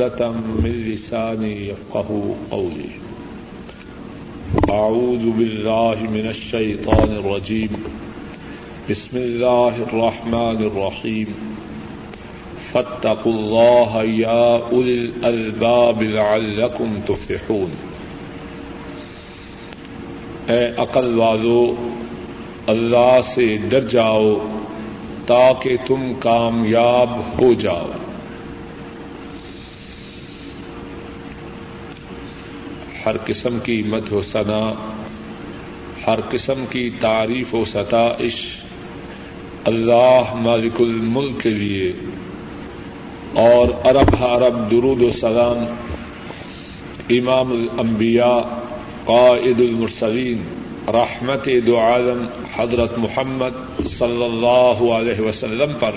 عقدة من لساني يفقه قولي أعوذ بالله من الشيطان الرجيم بسم الله الرحمن الرحيم فاتقوا الله يا أولي الألباب لعلكم تفلحون. اے عقل والو، اللہ سے ڈر جاؤ تاکہ تم کامیاب ہو جاؤ۔ ہر قسم کی مد و ثنا، ہر قسم کی تعریف و ستائش۔ اللہ مالک الملک کے لیے۔ اور ارب حرب درود و سلام۔ امام الانبیاء، قائد المرسلین، رحمت دو عالم، حضرت محمد صلی اللہ علیہ وسلم پر۔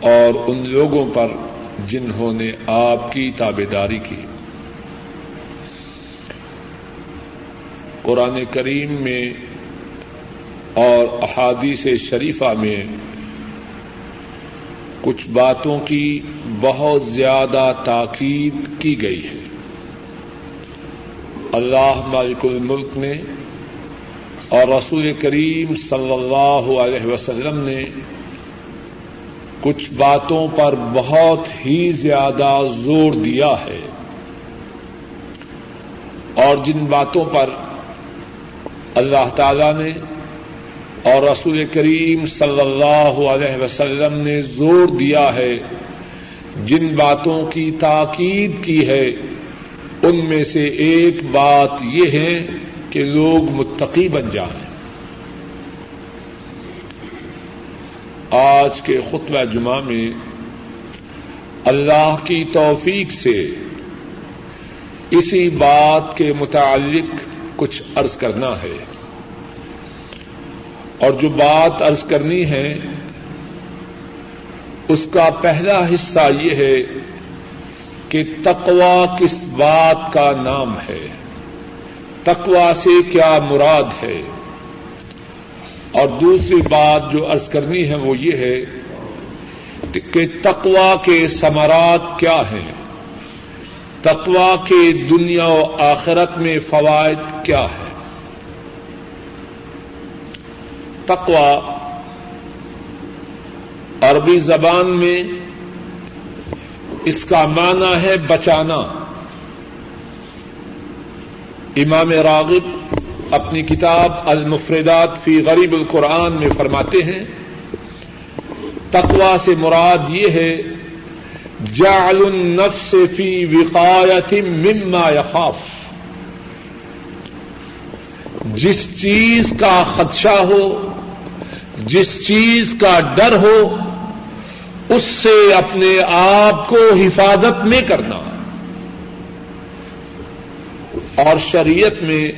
اور ان لوگوں پر جنہوں نے آپ کی تابے داری کی۔ قرآن کریم میں اور احادیث شریفہ میں کچھ باتوں کی بہت زیادہ تاکید کی گئی ہے۔ اللہ مالک الملک نے اور رسول کریم صلی اللہ علیہ وسلم نے کچھ باتوں پر بہت ہی زیادہ زور دیا ہے اور جن باتوں پر اللہ تعالی نے اور رسول کریم صلی اللہ علیہ وسلم نے زور دیا ہے، جن باتوں کی تاکید کی ہے، ان میں سے ایک بات یہ ہے کہ لوگ متقی بن جائیں۔ آج کے خطبہ جمعہ میں اللہ کی توفیق سے اسی بات کے متعلق کچھ عرض کرنا ہے۔ اور جو بات عرض کرنی ہے، اس کا پہلا حصہ یہ ہے کہ تقوا کس بات کا نام ہے۔ تقوا سے کیا مراد ہے؟ اور دوسری بات جو عرض کرنی ہے وہ یہ ہے کہ تقوا کے ثمرات کیا ہیں؟ تقوا کے دنیا و آخرت میں فوائد کیا ہے؟ تقوا عربی زبان میں اس کا معنی ہے بچانا۔ امام راغب اپنی کتاب المفردات فی غریب القرآن میں فرماتے ہیں تقوا سے مراد یہ ہے، جعل النفس فی وقایت مما یخاف۔ جس چیز کا خدشہ ہو، جس چیز کا ڈر ہو، اس سے اپنے آپ کو حفاظت میں کرنا۔ اور شریعت میں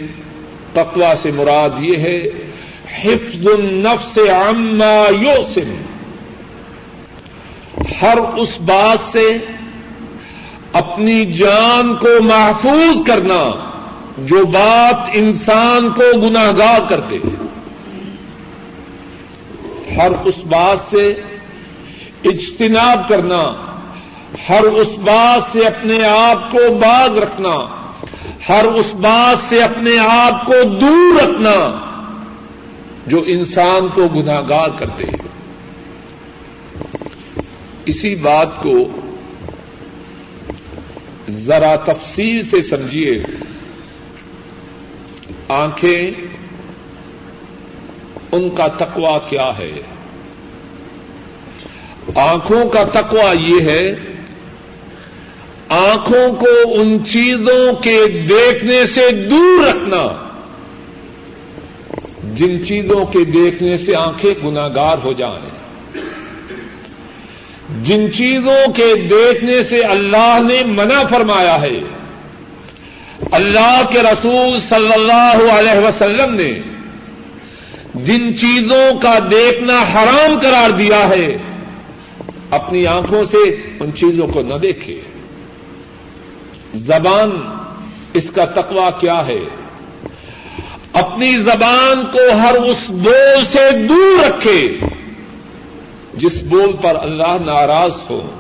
تقوا سے مراد یہ ہے، حفظ النفس عما یوسم ہر اس بات سے اپنی جان کو محفوظ کرنا۔ جو بات انسان کو گناہگار کر دے ہر اس بات سے اجتناب کرنا، ہر اس بات سے اپنے آپ کو باز رکھنا، ہر اس بات سے اپنے آپ کو دور رکھنا جو انسان کو گناگار کرتے ہیں۔ اسی بات کو ذرا تفصیل سے سمجھیے۔ آنکھیں، ان کا تقوا کیا ہے؟ آنکھوں کا تقوا یہ ہے، آنکھوں کو ان چیزوں کے دیکھنے سے دور رکھنا۔ جن چیزوں کے دیکھنے سے آنکھیں گناگار ہو جائیں۔ جن چیزوں کے دیکھنے سے اللہ نے منع فرمایا ہے۔ اللہ کے رسول صلی اللہ علیہ وسلم نے جن چیزوں کا دیکھنا حرام قرار دیا ہے، اپنی آنکھوں سے ان چیزوں کو نہ دیکھے۔ زبان اس کا تقوا کیا ہے؟ اپنی زبان کو ہر اس بول سے دور رکھے، جس بول پر اللہ ناراض ہو۔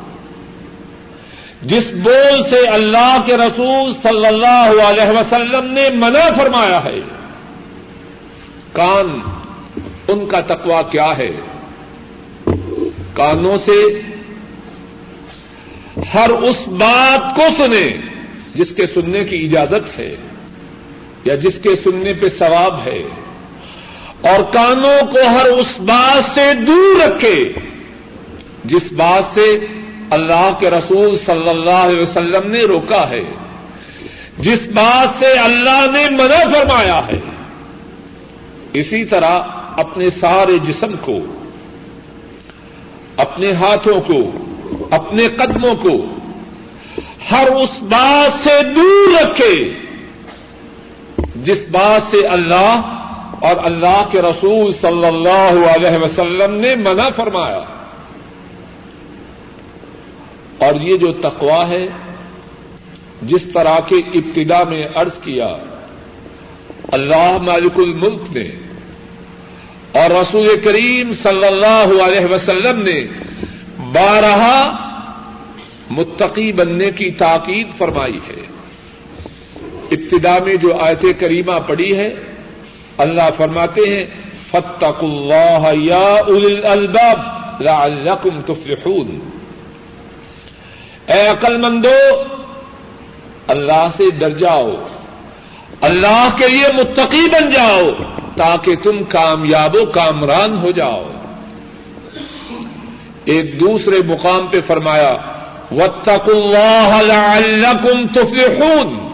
جس بول سے اللہ کے رسول صلی اللہ علیہ وسلم نے منع فرمایا ہے، کان ان کا تقوا کیا ہے؟ کانوں سے ہر اس بات کو سنیں جس کے سننے کی اجازت ہے یا جس کے سننے پہ ثواب ہے، اور کانوں کو ہر اس بات سے دور رکھے جس بات سے اللہ کے رسول صلی اللہ علیہ وسلم نے روکا ہے۔ جس بات سے اللہ نے منع فرمایا ہے۔ اسی طرح اپنے سارے جسم کو، اپنے ہاتھوں کو، اپنے قدموں کو ہر اس بات سے دور رکھے۔ جس بات سے اللہ اور اللہ کے رسول صلی اللہ علیہ وسلم نے منع فرمایا۔ اور یہ جو تقوا ہے، جس طرح کے ابتدا میں عرض کیا، اللہ مالک الملک نے اور رسول کریم صلی اللہ علیہ وسلم نے بارہا متقی بننے کی تاکید فرمائی ہے۔ ابتدا میں جو آیت کریمہ پڑی ہے، اللہ فرماتے ہیں فتق اللہ یا الباب لعلکم تفلحون۔ اے عقل مندو اللہ سے ڈر جاؤ۔ اللہ کے لیے متقی بن جاؤ تاکہ تم کامیاب و کامران ہو جاؤ۔ ایک دوسرے مقام پہ فرمایا وتق اللہ لعلکم تفلحون۔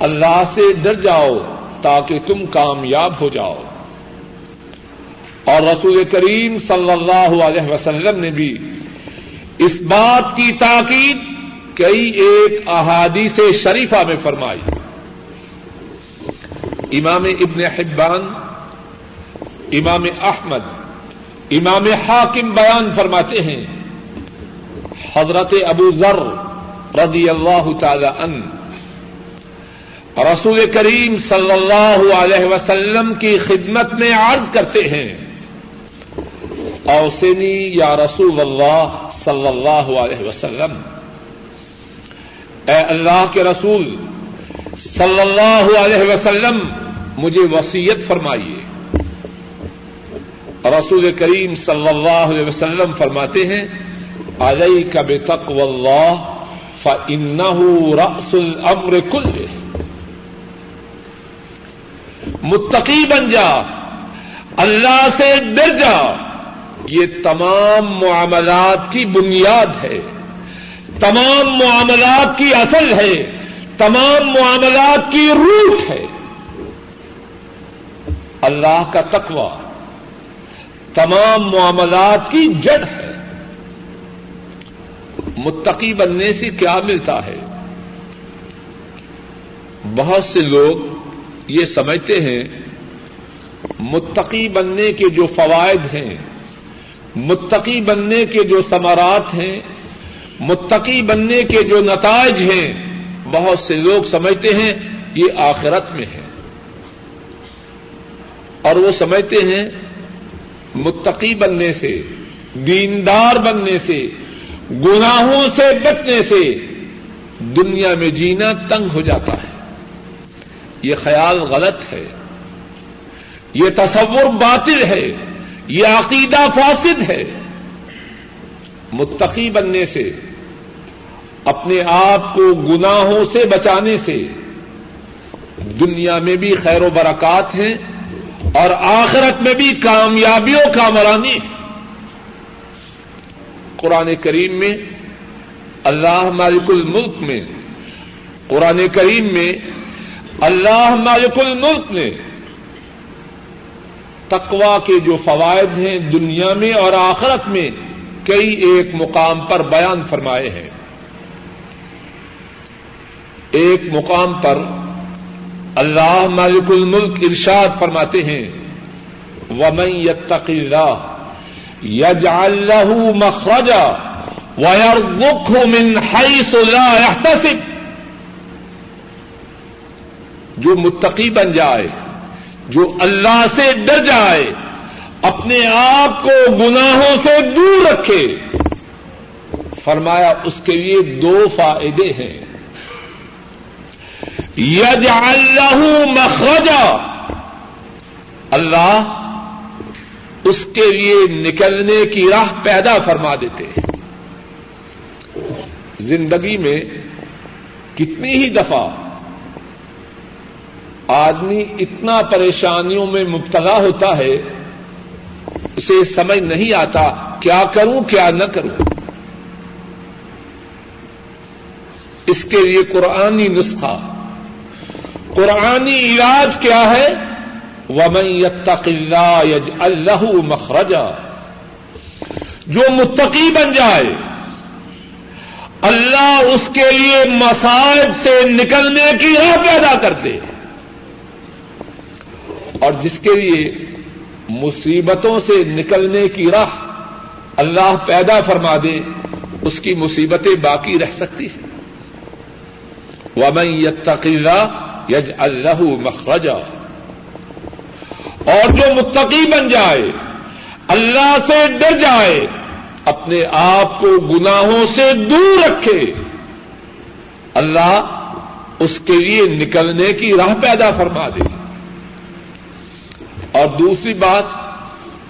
اللہ سے ڈر جاؤ تاکہ تم کامیاب ہو جاؤ۔ اور رسول کریم صلی اللہ علیہ وسلم نے بھی اس بات کی تاکید کئی ایک احادیث شریفہ میں فرمائی۔ امام ابن حبان، امام احمد، امام حاکم بیان فرماتے ہیں۔ حضرت ابو ذر رضی اللہ تعالی ان رسول کریم صلی اللہ علیہ وسلم کی خدمت میں عرض کرتے ہیں اوسنی یا رسول اللہ صلی اللہ علیہ وسلم۔ اے اللہ کے رسول صلی اللہ علیہ وسلم، مجھے وسیعت فرمائیے۔ رسول کریم صلی اللہ علیہ وسلم فرماتے ہیں علیہ کب تک و اللہ فن رس الامر کل متقی بن جا، اللہ سے ڈر جا۔ یہ تمام معاملات کی بنیاد ہے، تمام معاملات کی اصل ہے، تمام معاملات کی روٹ ہے۔ اللہ کا تقوی، تمام معاملات کی جڑ ہے۔ متقی بننے سے کیا ملتا ہے؟ بہت سے لوگ یہ سمجھتے ہیں، متقی بننے کے جو فوائد ہیں متقی بننے کے جو ثمرات ہیں، متقی بننے کے جو نتائج ہیں، بہت سے لوگ سمجھتے ہیں یہ آخرت میں ہے۔ اور وہ سمجھتے ہیں متقی بننے سے، دیندار بننے سے، گناہوں سے بچنے سے دنیا میں جینا تنگ ہو جاتا ہے۔ یہ خیال غلط ہے۔ یہ تصور باطل ہے۔ یہ عقیدہ فاسد ہے۔ متقی بننے سے، اپنے آپ کو گناہوں سے بچانے سے، دنیا میں بھی خیر و برکات ہیں اور آخرت میں بھی کامیابیوں کا مرانی قرآن کریم میں، اللہ مالک الملک میں، قرآن کریم میں، اللہ مالک الملک نے تقوا کے جو فوائد ہیں دنیا میں اور آخرت میں کئی ایک مقام پر بیان فرمائے ہیں۔ ایک مقام پر اللہ مالک الملک ارشاد فرماتے ہیں، ومن يتق الله يجعل له مخرجا ويرزقه من حيث لا يحتسب۔ جو متقی بن جائے جو اللہ سے ڈر جائے، اپنے آپ کو گناہوں سے دور رکھے۔ فرمایا، اس کے لیے دو فائدے ہیں۔ یج اللہ مخرجا۔ اللہ اس کے لیے نکلنے کی راہ پیدا فرما دیتے ہیں۔ زندگی میں کتنی ہی دفعہ آدمی اتنا پریشانیوں میں مبتلا ہوتا ہے، اسے سمجھ نہیں آتا کیا کروں، کیا نہ کروں۔ اس کے لیے قرآنی نسخہ۔ قرآنی علاج کیا ہے؟ ومن يتق اللہ یج اللہ مخرجا۔ جو متقی بن جائے، اللہ اس کے لیے مسائب سے نکلنے کی راہ پیدا کر دے۔ اور جس کے لیے مصیبتوں سے نکلنے کی راہ اللہ پیدا فرما دے، اس کی مصیبتیں باقی رہ سکتی ہیں۔ ومن يتق اللہ یج اللہ مخرجا۔ اور جو متقی بن جائے، اللہ سے ڈر جائے، اپنے آپ کو گناہوں سے دور رکھے۔ اللہ اس کے لیے نکلنے کی راہ پیدا فرما دے۔ اور دوسری بات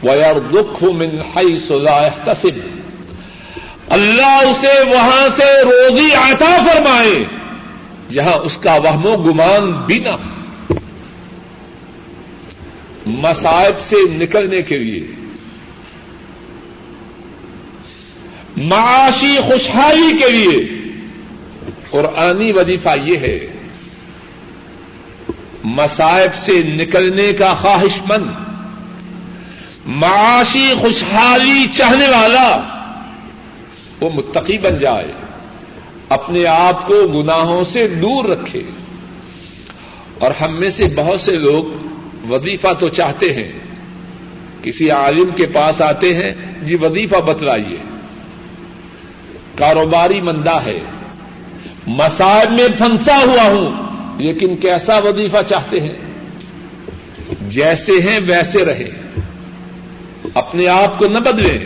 ویر دکھ من ہائی سزا اللہ اسے وہاں سے روزی عطا فرمائے جہاں اس کا وہم و گمان بھی نہ ہو۔ مسائب سے نکلنے کے لیے۔ معاشی خوشحالی کے لیے۔ قرآنی وظیفہ یہ ہے مسائب سے نکلنے کا خواہش مند، معاشی خوشحالی چاہنے والا وہ متقی بن جائے، اپنے آپ کو گناہوں سے دور رکھے۔ اور ہم میں سے بہت سے لوگ وظیفہ تو چاہتے ہیں، کسی عالم کے پاس آتے ہیں جی وظیفہ بتلائیے۔ کاروباری مندہ ہے۔ مساج میں پھنسا ہوا ہوں۔ لیکن کیسا وظیفہ چاہتے ہیں؟ جیسے ہیں ویسے رہے اپنے آپ کو نہ بدلیں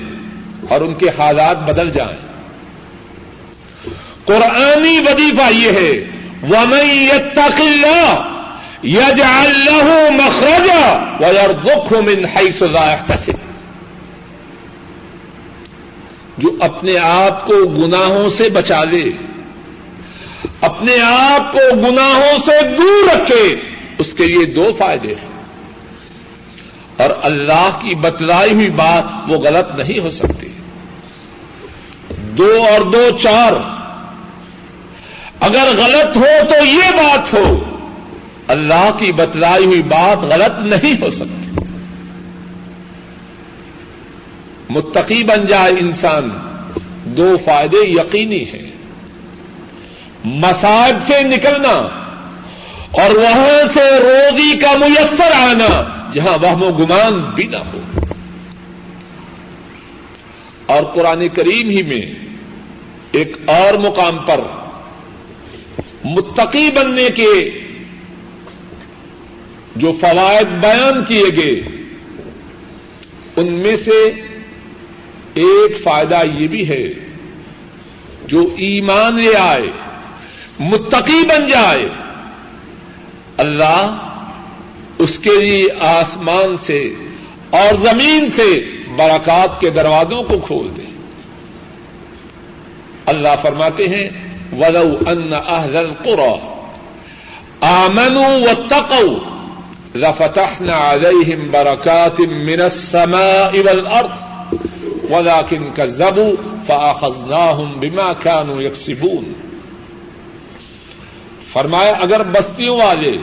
اور ان کے حالات بدل جائیں۔ قرآنی وظیفہ یہ ہے، ومن يتق اللہ یج اللہ مخرجا و دکھ من حیث لا جو اپنے آپ کو گناہوں سے بچا لے اپنے آپ کو گناہوں سے دور رکھے، اس کے لیے دو فائدے ہیں۔ اور اللہ کی بتلائی ہوئی بات وہ غلط نہیں ہو سکتی۔ دو اور دو چار۔ اگر غلط ہو تو یہ بات ہو، اللہ کی بتلائی ہوئی بات غلط نہیں ہو سکتی۔ متقی بن جائے انسان، دو فائدے یقینی ہیں۔ مساج سے نکلنا اور وہاں سے روزی کا میسر آنا جہاں وہ گمان بھی نہ ہو۔ اور قرآن کریم ہی میں ایک اور مقام پر متقی بننے کے جو فوائد بیان کیے گئے، ان میں سے ایک فائدہ یہ بھی ہے، جو ایمان لے آئے متقی بن جائے۔ اللہ اس کے لیے آسمان سے اور زمین سے برکات کے دروازوں کو کھول دے۔ اللہ فرماتے ہیں، ولو ان اہل القرى آمنوا واتقوا لفتحنا عليهم بركات من السماء والارض ولكن كذبوا فاخذناهم بما كانوا يكسبون۔ فرمایا، اگر بستیوں والے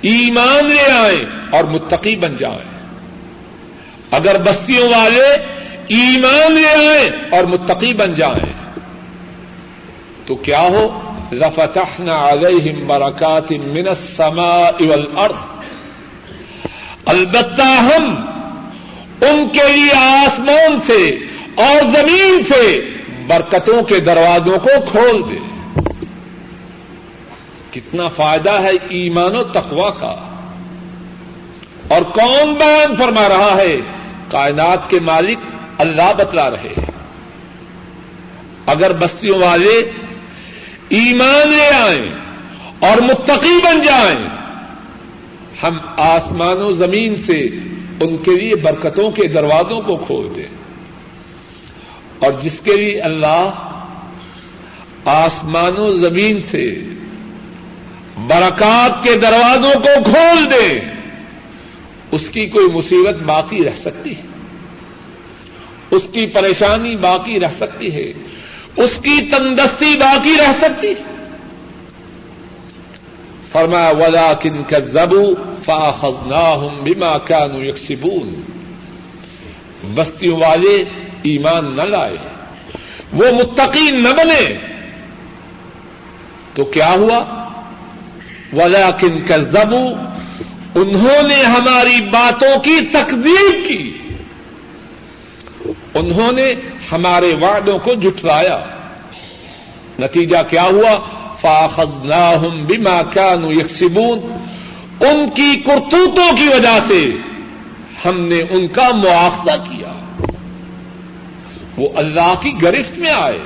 ایمان لے آئیں اور متقی بن جائیں، اگر بستیوں والے ایمان لے آئیں اور متقی بن جائیں، تو کیا ہو؟ لفتحنا عليهم بركات من السماء والارض۔ البتہ ہم ان کے لیے آسمان سے اور زمین سے برکتوں کے دروازوں کو کھول دے کتنا فائدہ ہے ایمان و تقوا کا۔ اور کون بیان فرما رہا ہے، کائنات کے مالک اللہ بتلا رہے ہیں۔ اگر بستیوں والے ایمان لے آئیں اور متقی بن جائیں، ہم آسمان و زمین سے ان کے لیے برکتوں کے دروازوں کو کھول دیں۔ اور جس کے لیے اللہ آسمان و زمین سے برکات کے دروازوں کو کھول دے، اس کی کوئی مصیبت باقی رہ سکتی ہے۔ اس کی پریشانی باقی رہ سکتی ہے۔ اس کی تندستی باقی رہ سکتی ہے۔ فرمایا ولا کن کا زبو فاخذ ہوں بیما کیا نو یکسبون بستیوں والے ایمان نہ لائے۔ وہ متقی نہ بنے۔ تو کیا ہوا؟ ولا کن زبو انہوں نے ہماری باتوں کی تقدیر کی۔ انہوں نے ہمارے وعدوں کو جٹلایا نتیجہ کیا ہوا؟ فاخذ ناہم بیما کیا نو یکسبون ان کی کرتوتوں کی وجہ سے ہم نے ان کا مواخذہ کیا۔ وہ اللہ کی گرفت میں آئے۔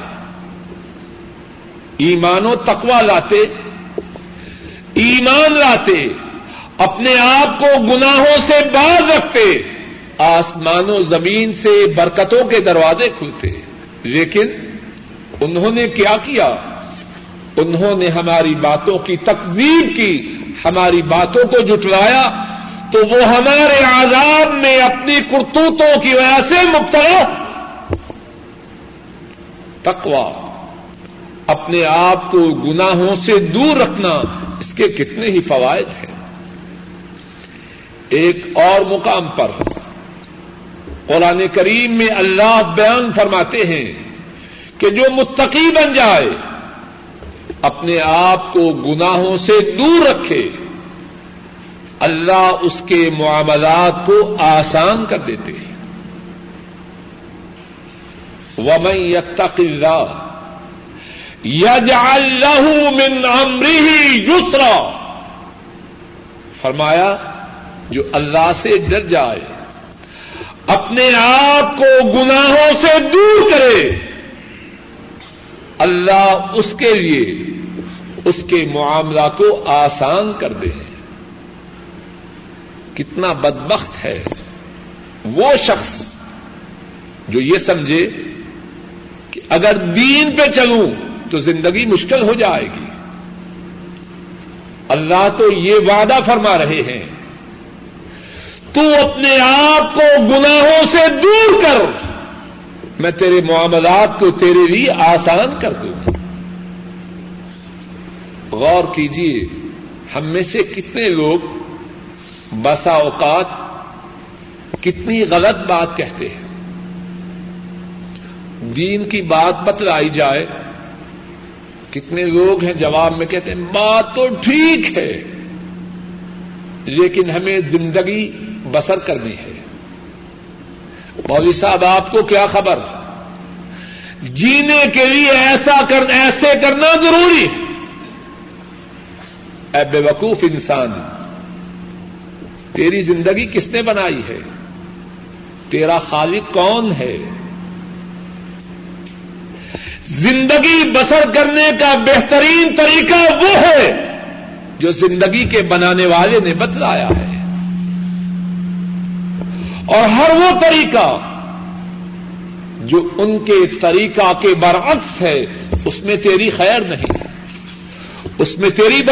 ایمان و تقوا لاتے۔ ایمان لاتے، اپنے آپ کو گناہوں سے باز رکھتے آسمان و زمین سے برکتوں کے دروازے کھلتے۔ لیکن انہوں نے کیا کیا؟ انہوں نے ہماری باتوں کی تقزیب کی، ہماری باتوں کو جٹلایا تو وہ ہمارے آزاد میں اپنی کرتوتوں کی وجہ سے مبتلا۔ تقوا اپنے آپ کو گناہوں سے دور رکھنا کے کتنے ہی فوائد ہیں۔ ایک اور مقام پر قرآن کریم میں اللہ بیان فرماتے ہیں کہ جو متقی بن جائے، اپنے آپ کو گناہوں سے دور رکھے، اللہ اس کے معاملات کو آسان کر دیتے ہیں۔ ومن يتق اللہ يجعل له من امره يسرا فرمایا، جو اللہ سے ڈر جائے، اپنے آپ کو گناہوں سے دور کرے۔ اللہ اس کے لیے اس کے معاملہ کو آسان کر دے۔ کتنا بدبخت ہے وہ شخص جو یہ سمجھے کہ اگر دین پہ چلوں تو زندگی مشکل ہو جائے گی۔ اللہ تو یہ وعدہ فرما رہے ہیں، تو اپنے آپ کو گناہوں سے دور کر، میں تیرے معاملات کو تیرے لیے آسان کر دوں۔ غور کیجیے ہم میں سے کتنے لوگ بسا اوقات کتنی غلط بات کہتے ہیں۔ دین کی بات بتلائی جائے کتنے لوگ ہیں جواب میں کہتے ہیں، بات تو ٹھیک ہے، لیکن ہمیں زندگی بسر کرنی ہے۔ مولوی صاحب، آپ کو کیا خبر؟ جینے کے لیے ایسا کر، ایسے کرنا ضروری۔ اے بے وقوف انسان، تیری زندگی کس نے بنائی ہے؟ تیرا خالق کون ہے؟ زندگی بسر کرنے کا بہترین طریقہ وہ ہے جو زندگی کے بنانے والے نے بتلایا ہے۔ اور ہر وہ طریقہ جو ان کے طریقہ کے برعکس ہے، اس میں تیری خیر نہیں۔ اس میں تیری